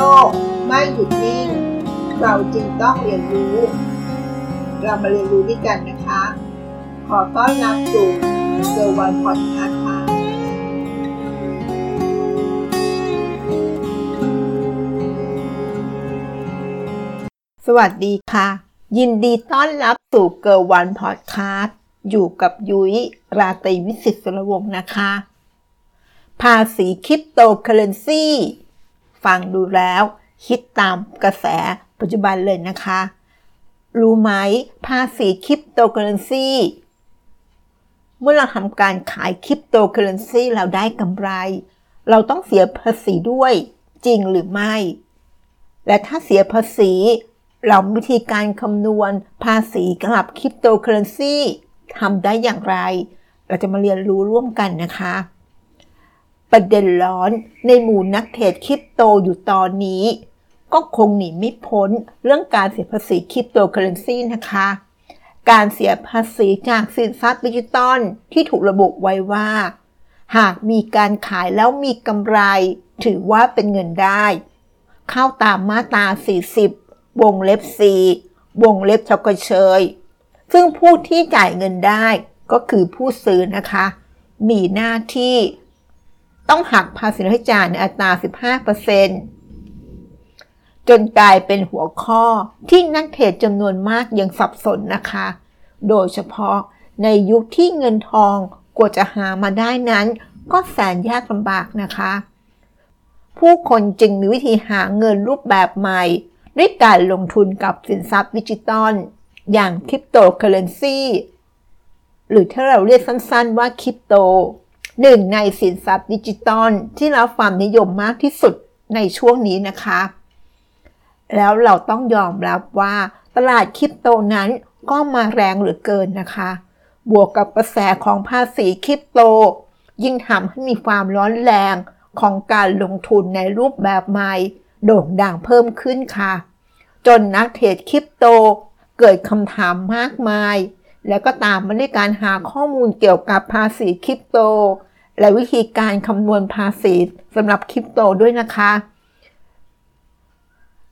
ลก ไม่หยุดนิ่ง เราจึงต้องเรียนรู้ เรามาเรียนรู้ด้วยกันนะคะ ขอต้อนรับสู่เซอร์วันพอดคาส์ค่ะสวัสดีค่ะ ยินดีต้อนรับสู่เกิร์วันพอดคาส์อยู่กับยุ้ยราตรีวิสิตสุรวงศ์นะคะ ภาษีคริปโตเคอเรนซี ฟังดูแล้ว ติดตามกระแสปัจจุบันเลยนะคะ รู้ไหมภาษีคริปโตเคอเรนซีเมื่อเราทำการขายคริปโตเคอเรนซีเราได้กำไร เราต้องเสียภาษีด้วยจริงหรือไม่ และถ้าเสียภาษี เราวิธีการคำนวณภาษีสำหรับคริปโตเคอเรนซีทำได้อย่างไร เราจะมาเรียนรู้ร่วมกันนะคะ ประเด็นร้อนในหมู่นักเทรดคริปโตอยู่ตอนนี้ ก็คงหนีไม่พ้นเรื่องการเสียภาษีคริปโตเคอเรนซีนะคะ การเสียภาษีจากสินทรัพย์ดิจิตอลที่ถูกระบุไว้ว่า หากมีการขายแล้วมีกำไร ถือว่าเป็นเงินได้ เข้าตามมาตรา 40 วงเล็บ 4 วงเล็บชกเชย ซึ่งผู้ที่จ่ายเงินได้ก็คือผู้ซื้อนะคะ มีหน้าที่ ต้องหักภาษีให้จ่ายในอัตรา 15%จนกลายเป็นหัวข้อที่นักเทรดจำนวนมากยังสับสนนะคะ โดยเฉพาะในยุคที่เงินทองกว่าจะหามาได้นั้น ก็แสนยากลำบากนะคะ ผู้คนจึงมีวิธีหาเงินรูปแบบใหม่ ด้วยการลงทุนกับสินทรัพย์ดิจิตอลอย่างคริปโตเคอเรนซีหรือถ้าเราเรียกสั้นๆว่าคริปโต หนึ่งในสินทรัพย์ดิจิตอลที่รับความนิยมมากที่สุดในช่วงนี้นะคะ แล้วเราต้องยอมรับว่าตลาดคริปโตนั้นก็มาแรงเหลือเกินนะคะ บวกกับกระแสของภาษีคริปโต ยิ่งทำให้มีความร้อนแรงของการลงทุนในรูปแบบใหม่ โด่งดังเพิ่มขึ้นค่ะ จนนักเทรดคริปโตเกิดคำถามมากมาย แล้วก็ตามมาด้วยการหาข้อมูลเกี่ยวกับภาษีคริปโต และวิธีการคำนวณภาษีสำหรับคริปโตด้วยนะคะ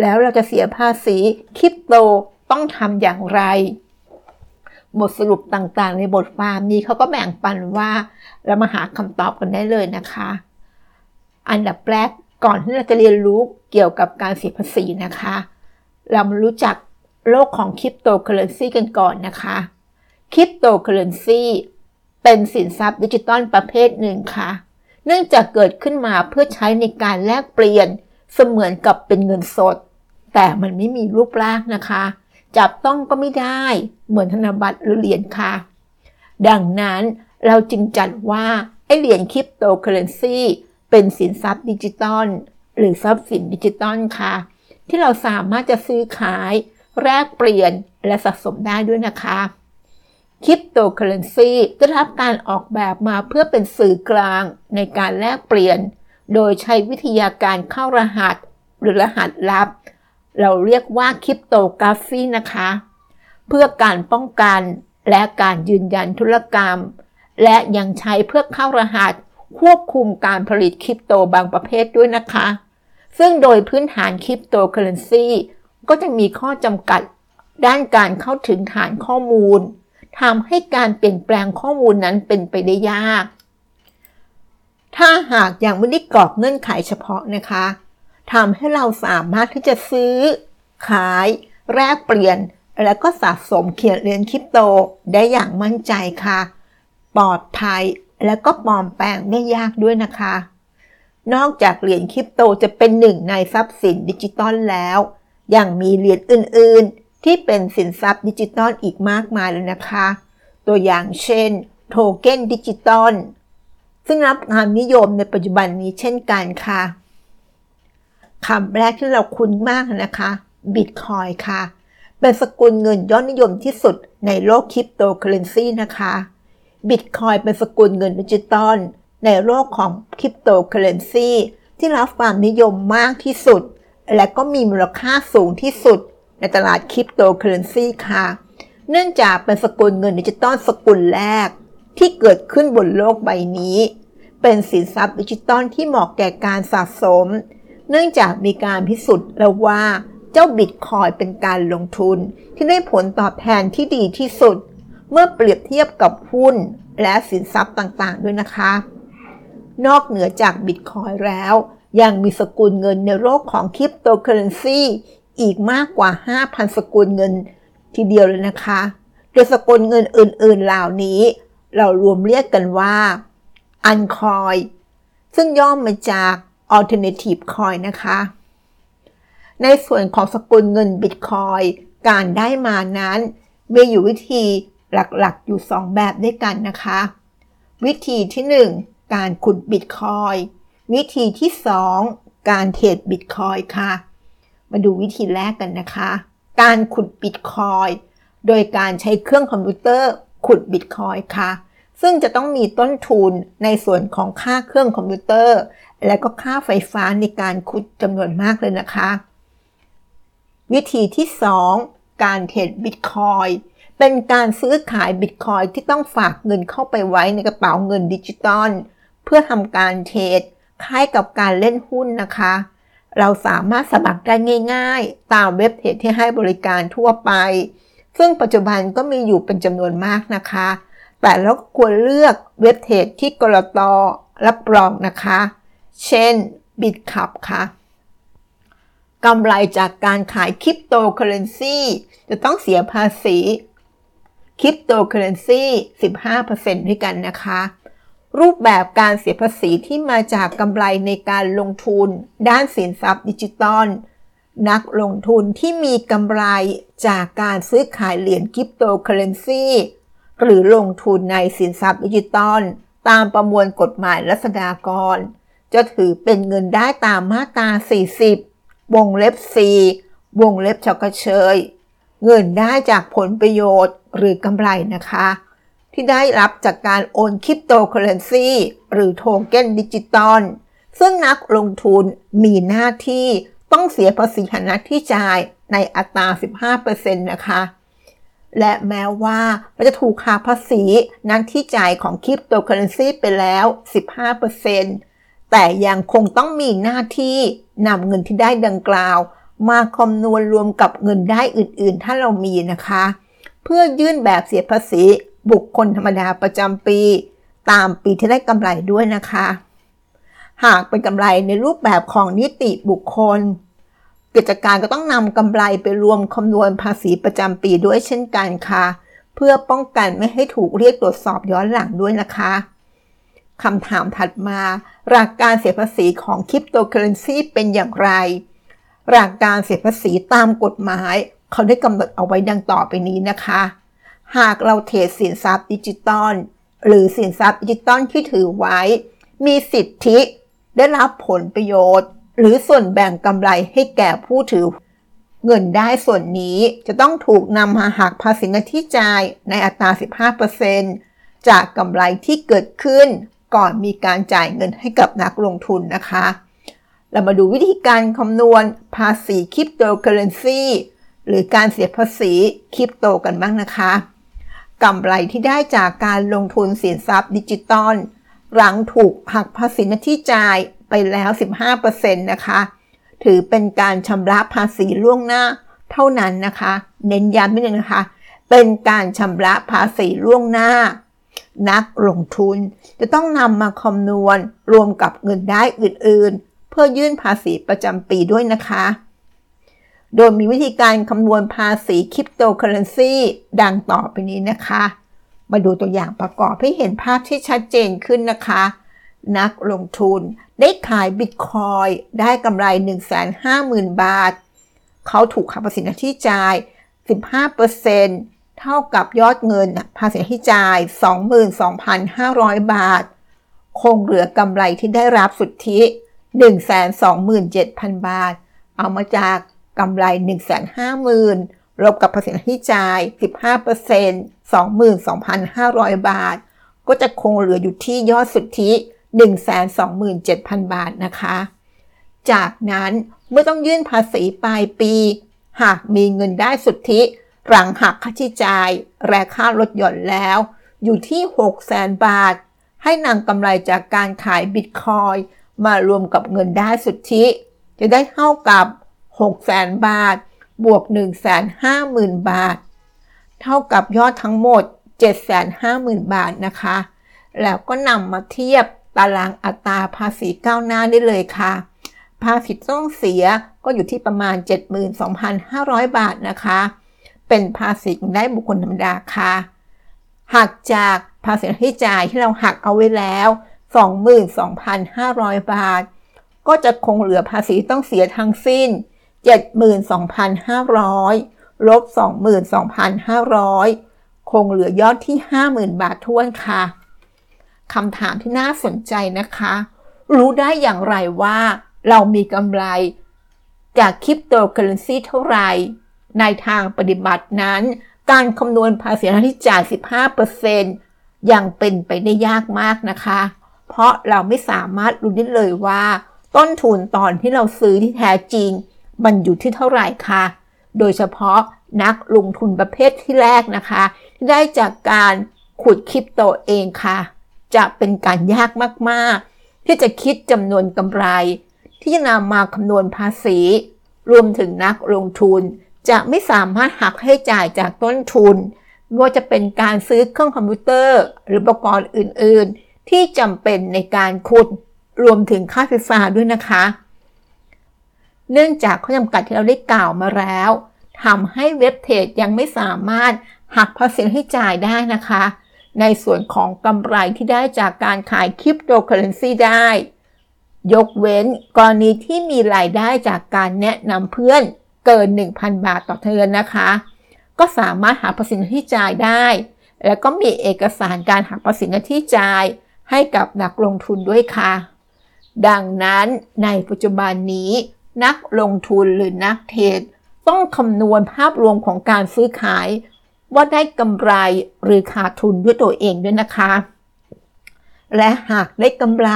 แล้วเราจะเสียภาษีคริปโตต้องทำอย่างไร บทสรุปต่างๆ ในบทความนี้เขาก็แบ่งปันว่าเรามาหาคำตอบกันได้เลยนะคะ อันดับแรกก่อนที่เราจะเรียนรู้เกี่ยวกับการเสียภาษีนะคะ เรามารู้จักโลกของคริปโตเคอเรนซีกันก่อนนะคะคริปโตเคอเรนซี เป็นสินทรัพย์ดิจิตอลประเภทหนึ่งค่ะ เนื่องจากเกิดขึ้นมาเพื่อใช้ในการแลกเปลี่ยนเสมือนกับเป็นเงินสด แต่มันไม่มีรูปร่างนะคะ จับต้องก็ไม่ได้เหมือนธนบัตรหรือเหรียญค่ะ ดังนั้นเราจึงจัดว่าไอเหรียญคริปโตเคอเรนซีเป็นสินทรัพย์ดิจิตอลหรือทรัพย์สินดิจิตอลค่ะ ที่เราสามารถจะซื้อขาย แลกเปลี่ยนและสะสมได้ด้วยนะคะ คริปโตเคอเรนซีได้รับการออกแบบมาเพื่อเป็นสื่อกลางในการแลกเปลี่ยน โดยใช้วิทยาการเข้ารหัส หรือรหัสลับ เราเรียกว่าคริปโตกราฟีนะคะ เพื่อการป้องกันและการยืนยันธุรกรรม และยังใช้เพื่อเข้ารหัส ควบคุมการผลิตคริปโตบางประเภทด้วยนะคะ ซึ่งโดยพื้นฐานคริปโตเคอเรนซีก็จะมีข้อจำกัดด้านการเข้าถึงฐานข้อมูล ทำให้การเปลี่ยนแปลงข้อมูลนั้นเป็นไปได้ยาก ถ้าหากยังไม่ได้กรอกเงื่อนไขเฉพาะนะคะทำให้เราสามารถที่จะซื้อ ขาย แลกเปลี่ยน แล้วก็สะสมเขียนเหรียญคริปโตได้อย่างมั่นใจค่ะ ปลอดภัยแล้วก็ปลอมแปลงได้ยากด้วยนะคะ นอกจากเหรียญคริปโตจะเป็นหนึ่งในทรัพย์สินดิจิตอลแล้ว ยังมีเหรียญอื่นๆ ที่เป็นสินทรัพย์ดิจิตอลอีกมากมายเลยนะคะ ตัวอย่างเช่น โทเก้นดิจิตอลซึ่งรับความนิยมในปัจจุบันนี้เช่นกันค่ะคำแรกที่เราคุ้นมากนะคะบิตคอยน์ค่ะ เป็นสกุลเงินยอดนิยมที่สุดในโลกคริปโตเคอเรนซีนะคะบิตคอยน์เป็นสกุลเงินดิจิตอลในโลกของคริปโตเคอเรนซีที่รับความนิยมมากที่สุด และก็มีมูลค่าสูงที่สุด ในตลาดคริปโตเคอเรนซีค่ะ เนื่องจากเป็นสกุลเงินดิจิตอลสกุลแรก ที่เกิดขึ้นบนโลกใบนี้ เป็นสินทรัพย์ดิจิตอลที่เหมาะแก่การสะสม เนื่องจากมีการพิสูจน์แล้วว่าเจ้าบิตคอยน์เป็นการลงทุนที่ได้ผลตอบแทนที่ดีที่สุด เมื่อเปรียบเทียบกับหุ้นและสินทรัพย์ต่างๆ ด้วยนะคะ นอกเหนือจากบิตคอยน์แล้ว ยังมีสกุลเงินในโลกของคริปโตเคอเรนซี อีกมากกว่า 5,000 สกุลเงินทีเดียวเลยนะคะ โดยสกุลเงินอื่นๆเหล่านี้ เรารวมเรียกกันว่าอันคอยซึ่งย่อมมาจาก alternative coin นะคะ ในส่วนของสกุลเงินบิตคอยการได้มานั้น มีอยู่วิธีหลักๆ อยู่ 2 แบบด้วยกันนะคะ วิธีที่ 1 การขุดบิตคอยน์วิธีที่ 2 การเทรดบิตคอยน์ค่ะ มาดูวิธีแรกกันนะคะ การขุดบิตคอยน์โดยการใช้เครื่องคอมพิวเตอร์ขุดบิตคอยน์ค่ะ ซึ่งจะต้องมีต้นทุนในส่วนของค่าเครื่องคอมพิวเตอร์ และก็ค่าไฟฟ้าในการขุดจำนวนมากเลยนะคะ วิธีที่ 2 การเทรดบิตคอยน์เป็นการซื้อขายบิตคอยที่ต้องฝากเงินเข้าไปไว้ในกระเป๋าเงินดิจิตอลเพื่อทำการเทรดคล้ายกับการเล่นหุ้นนะคะ เราสามารถสมัครได้ง่าย ๆ ตามเว็บเทรดที่ให้บริการทั่วไป ซึ่งปัจจุบันก็มีอยู่เป็นจำนวนมากนะคะ แต่เราควรเลือกเว็บเทรดที่กรตรับรองนะคะ เช่น BitCup ค่ะกำไรจากการขายคริปโตเคอเรนซีจะต้องเสียภาษีคริปโตเคอเรนซี15%ด้วยกันนะคะ รูปแบบการเสียภาษีที่มาจากกำไรในการลงทุน ด้านสินทรัพย์ดิจิตอลนักลงทุนที่มีกำไรจากการซื้อขายเหรียญคริปโตเคอเรนซีหรือลงทุนในสินทรัพย์ดิจิตอลตามประมวลกฎหมายรัษฎากร จะถือเป็นเงินได้ตามมาตรา 40 วงเล็บ 4 วงเล็บชกเชย เงินได้จากผลประโยชน์หรือกำไรนะคะ ที่ได้รับจากการโอนคริปโตเคอเรนซีหรือโทเก้นดิจิตอลซึ่งนักลงทุนมีหน้าที่ต้องเสียภาษีฐานะที่จ่ายในอัตรา 15%นะคะ และแม้ว่าเราจะถูกหักภาษีนั้นที่จ่ายของคริปโตเคอเรนซีไปแล้ว 15%แต่ยังคงต้องมีหน้าที่นำเงินที่ได้ดังกล่าว มาคำนวณรวมกับเงินได้อื่นๆ ถ้าเรามีนะคะ เพื่อยื่นแบบเสียภาษี บุคคลธรรมดาประจำปี ตามปีที่ได้กำไรด้วยนะคะ หากเป็นกำไรในรูปแบบของนิติบุคคล กิจการก็ต้องนำกำไรไปรวมคำนวณภาษีประจำปีด้วยเช่นกันค่ะ เพื่อป้องกันไม่ให้ถูกเรียกตรวจสอบย้อนหลังด้วยนะคะคำถามถัดมา หลักการเสียภาษีของคริปโตเคอเรนซีเป็นอย่างไร หลักการเสียภาษีตามกฎหมาย เขาได้กำหนดเอาไว้ดังต่อไปนี้นะคะ หากเราเทรดสินทรัพย์ดิจิตอลหรือสินทรัพย์ดิจิตอลที่ถือไว้ มีสิทธิได้รับผลประโยชน์ หรือส่วนแบ่งกำไรให้แก่ผู้ถือ เงินได้ส่วนนี้จะต้องถูกนำมาหักภาษีเงินที่จ่ายในอัตรา 15%จากกำไรที่เกิดขึ้น ก่อนมีการจ่ายเงินให้กับนักลงทุนนะคะ เรามาดูวิธีการคำนวณภาษีคริปโตเคอเรนซีหรือการเสียภาษีคริปโตกันบ้างนะคะ กำไรที่ได้จากการลงทุนสินทรัพย์ดิจิตอลหลังถูกหักภาษีหน้าที่จ่ายไปแล้ว 15%นะคะ ถือเป็นการชำระภาษีล่วงหน้าเท่านั้นนะคะ เน้นย้ำนิดนึงนะคะ เป็นการชำระภาษีล่วงหน้า นักลงทุน จะต้องนำมาคำนวณรวมกับเงินได้อื่นๆ เพื่อยื่นภาษีประจำปีด้วยนะคะ โดยมีวิธีการคำนวณภาษีคริปโตเคอเรนซีดังต่อไปนี้นะคะ มาดูตัวอย่างประกอบให้เห็นภาพที่ชัดเจนขึ้นนะคะ นักลงทุนได้ขายบิตคอยได้กำไร 150,000 บาท เขาถูกหักภาษีที่จ่าย 15%เท่ากับยอดเงินภาษีที่จ่าย 22,500 บาท คงเหลือกำไรที่ได้รับสุทธิ 127,000 บาท เอามาจาก กำไร 150,000 ลบกับภาษีที่จ่าย 15% 22,500 บาท ก็จะคงเหลืออยู่ที่ยอดสุทธิ 127,000 บาทนะคะ จากนั้นเมื่อต้องยื่นภาษีปลายปี หากมีเงินได้สุทธิ หลังหักค่าใช้จ่ายและค่ารถยนต์แล้ว อยู่ที่600,000 บาท ให้นำกำไรจากการขายบิตคอยมารวมกับเงินได้สุทธิ จะได้เท่ากับ 6 0 0 0 0 0บาท บวก 1 5 0 0 0 0 บาท เท่ากับยอดทั้งหมด 750,000 บาทนะคะ แล้วก็นำมาเทียบตารางอัตราภาษีก้าวหน้าได้เลยค่ะ ภาษีต้องเสียก็อยู่ที่ประมาณ 72,500 บาทนะคะ เป็นภาษีได้บุคคลธรรมดาค่ะหักจากภาษีที่จ่ายที่เราหักเอาไว้แล้ว 22,500 บาท ก็จะคงเหลือภาษีต้องเสียทั้งสิ้น 72,500 ลบ 22,500 คงเหลือยอดที่ 50,000 บาทท้วนค่ะคำถามที่น่าสนใจนะคะ รู้ได้อย่างไรว่าเรามีกำไร จากคริปโตเคอเรนซีเท่าไหร่ ในทางปฏิบัตินั้น การคำนวณภาษีหน้าที่จ่าย 15%ยังเป็นไปได้ยากมากนะคะ เพราะเราไม่สามารถรู้ได้เลยว่า ต้นทุนตอนที่เราซื้อที่แท้จริง มันอยู่ที่เท่าไหร่คะโดยเฉพาะนักลงทุนประเภทที่แรกนะคะ ที่ได้จากการขุดคริปโตเองค่ะ จะเป็นการยากมาก ๆ ที่จะคิดจำนวนกำไร ที่นำมาคำนวณภาษี รวมถึงนักลงทุน จะไม่สามารถหักให้จ่ายจากต้นทุนไม่ว่าจะเป็นการซื้อเครื่องคอมพิวเตอร์ หรืออุปกรณ์อื่น ๆ ที่จำเป็นในการขุดรวมถึงค่าไฟฟ้าด้วยนะคะ เนื่องจากข้อจำกัดที่เราได้กล่าวมาแล้วทำให้เว็บเทรดยังไม่สามารถหักภาษีให้จ่ายได้นะคะ ในส่วนของกำไรที่ได้จากการขายคริปโตเคอเรนซีได้ ยกเว้นกรณีที่มีรายได้จากการแนะนำเพื่อนเกิน 1,000 บาทต่อเดือนนะคะ ก็สามารถหาภาษีที่จ่ายได้ แล้วก็มีเอกสารการหักภาษีที่จ่าย ให้กับนักลงทุนด้วยค่ะ ดังนั้นในปัจจุบันนี้ นักลงทุนหรือนักเทรดต้องคำนวณภาพรวมของการซื้อขาย ว่าได้กำไรหรือขาดทุนด้วยตัวเองด้วยนะคะ และหากได้กำไร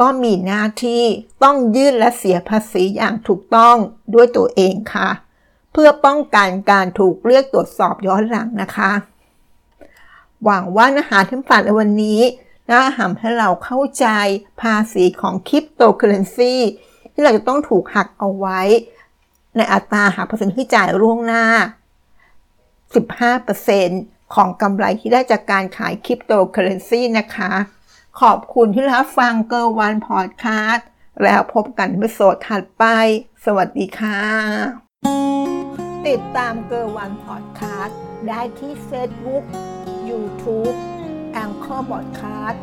ก็มีหน้าที่ต้องยื่นและเสียภาษีอย่างถูกต้องด้วยตัวเองค่ะ เพื่อป้องกันการถูกเรียกตรวจสอบย้อนหลังนะคะ หวังว่าเนื้อหาที่ผ่านในวันนี้น่าทำให้เราเข้าใจภาษีของคริปโตเคอเรนซี ที่เราจะต้องถูกหักเอาไว้ ในอัตราหักภาษีที่จ่ายล่วงหน้า 15%ของกำไรที่ได้จากการขายคริปโตเคอเรนซีนะคะ ขอบคุณที่รับฟังเกอร์วันพอดคาสต์แล้วพบกันในโซดถัดไป สวัสดีค่ะ ติดตามเกอร์วันพอดคาสต์ได้ที่ Facebook YouTube แองเกอร์บอดคาสต์